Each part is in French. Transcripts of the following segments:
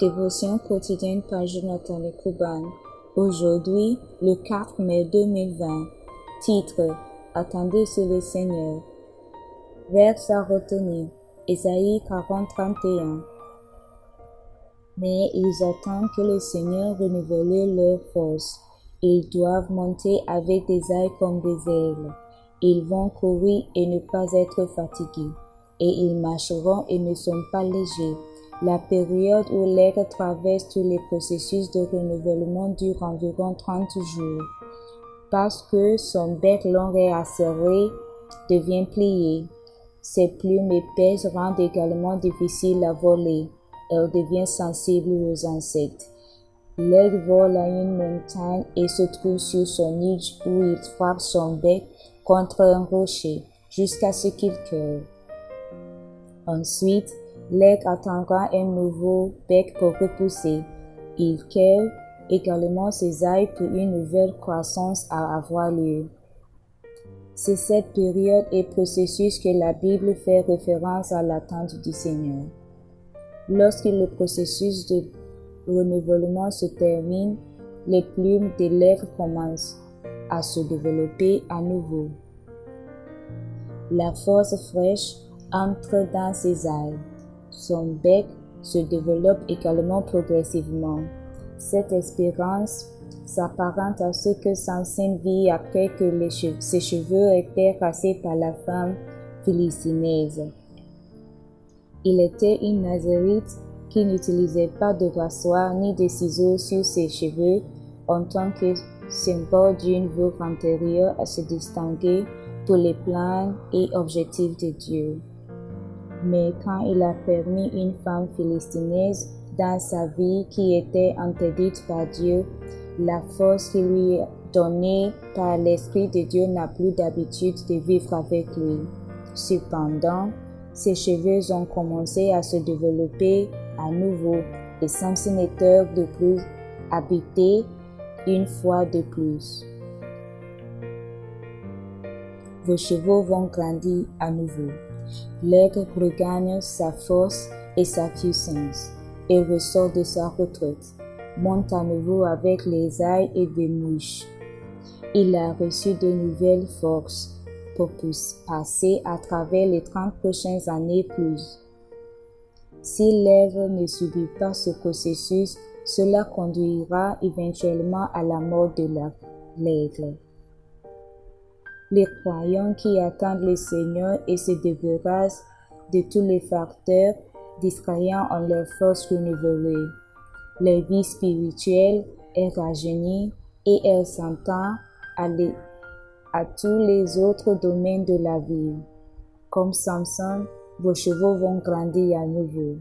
Dévotion quotidienne par Jonathan Kuban. Aujourd'hui, le 4 mai 2020. Titre Attendez sur le Seigneur. Vers à retenir. Ésaïe 40, 31. Mais ils attendent que le Seigneur renouvelle leur force. Ils doivent monter avec des ailes comme des ailes. Ils vont courir et ne pas être fatigués. Et ils marcheront et ne sont pas légers. La période où l'aigle traverse tous les processus de renouvellement dure environ 30 jours. Parce que son bec long et acéré devient plié. Ses plumes épaisses rendent également difficile à voler. Elle devient sensible aux insectes. L'aigle vole à une montagne et se trouve sur son nid où il frappe son bec contre un rocher jusqu'à ce qu'il cœur. Ensuite, l'aigle attendra un nouveau bec pour repousser. Il cueille également ses ailes pour une nouvelle croissance à avoir lieu. C'est cette période et processus que la Bible fait référence à l'attente du Seigneur. Lorsque le processus de renouvellement se termine, les plumes des lèvres commencent à se développer à nouveau. La force fraîche entre dans ses ailes. Son bec se développe également progressivement. Cette espérance s'apparente à ce que Samson vit après que ses cheveux étaient cassés par la femme philistinaise. Il était une nazarite qui n'utilisait pas de rasoir ni de ciseaux sur ses cheveux en tant que symbole d'une veuve antérieure à se distinguer pour les plans et objectifs de Dieu. Mais quand il a permis une femme philistinaise dans sa vie qui était interdite par Dieu, la force qui lui est donnée par l'Esprit de Dieu n'a plus d'habitude de vivre avec lui. Cependant, ses cheveux ont commencé à se développer à nouveau et Samson heure de plus habiter une fois de plus. Vos chevaux vont grandir à nouveau. L'aigle regagne sa force et sa puissance et ressort de sa retraite, monte à nouveau avec les ailes et des mouches. Il a reçu de nouvelles forces pour passer à travers les 30 prochaines années plus. Si l'aigle ne subit pas ce processus, cela conduira éventuellement à la mort de l'aigle. Les croyants qui attendent le Seigneur et se débarrassent de tous les facteurs distrayant en leur force renouvelée. Leur vie spirituelle est rajeunie et elle s'entend aller à tous les autres domaines de la vie. Comme Samson, vos chevaux vont grandir à nouveau.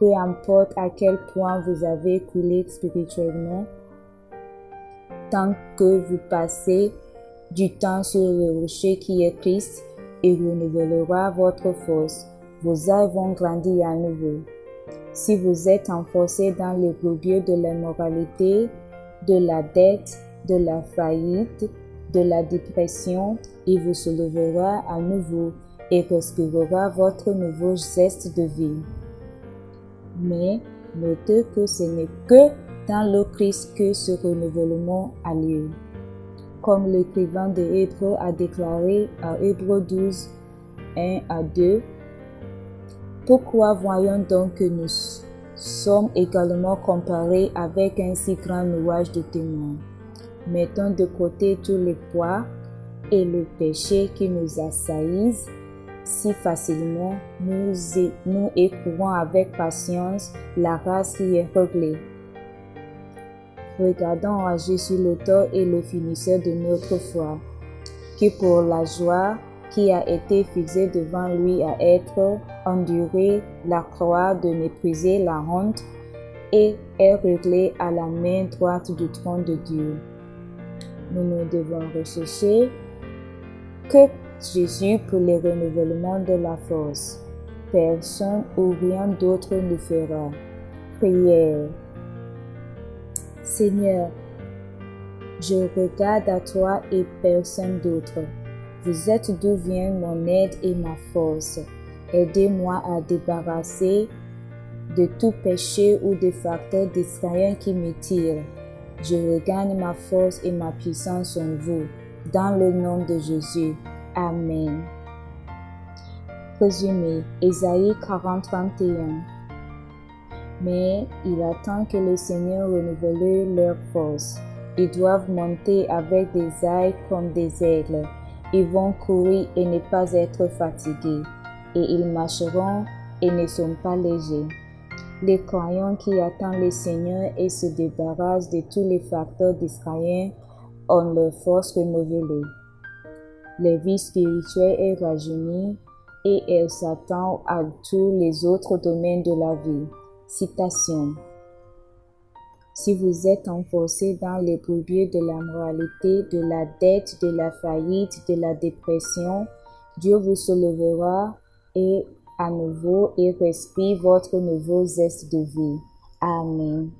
Peu importe à quel point vous avez coulé spirituellement, tant que vous passez du temps sur le rocher qui est Christ, et renouvellera votre force. Vos ailes vont grandir à nouveau. Si vous êtes enfoncé dans les globieux de l'immoralité, de la dette, de la faillite, de la dépression, il vous soulèvera à nouveau et respirera votre nouveau geste de vie. Mais notez que ce n'est que dans le Christ que ce renouvellement a lieu. Comme l'écrivain de Hébreu a déclaré à Hébreu 12, 1 à 2, Pourquoi voyons donc que nous sommes également comparés avec un si grand nuage de témoins? Mettons de côté tous les poids et le péché qui nous assaillissent si facilement, nous, nous avec patience la race qui est réglée. Regardons à Jésus l'auteur et le finisseur de notre foi, qui pour la joie qui a été fixée devant lui a être enduré la croix de mépriser la honte et est réglé à la main droite du trône de Dieu. Nous nous devons rechercher que Jésus pour le renouvellement de la force. Personne ou rien d'autre ne fera. Prière. Seigneur, je regarde à toi et personne d'autre. Vous êtes d'où vient mon aide et ma force? Aidez-moi à débarrasser de tout péché ou de facteurs distrayants qui me tirent. Je regagne ma force et ma puissance en vous. Dans le nom de Jésus. Amen. Résumé, Ésaïe 40, 31. Mais il attend que le Seigneur renouvelle leur force. Ils doivent monter avec des ailes comme des aigles. Ils vont courir et ne pas être fatigués. Et ils marcheront et ne sont pas légers. Les croyants qui attendent le Seigneur et se débarrassent de tous les facteurs distrayants ont leur force renouvelée. Leur vie spirituelle est rajeunie et elle s'attend à tous les autres domaines de la vie. Citation. Si vous êtes enfoncé dans les bourbiers de la moralité, de la dette, de la faillite, de la dépression, Dieu vous soulèvera et à nouveau et respire votre nouveau zeste de vie. Amen.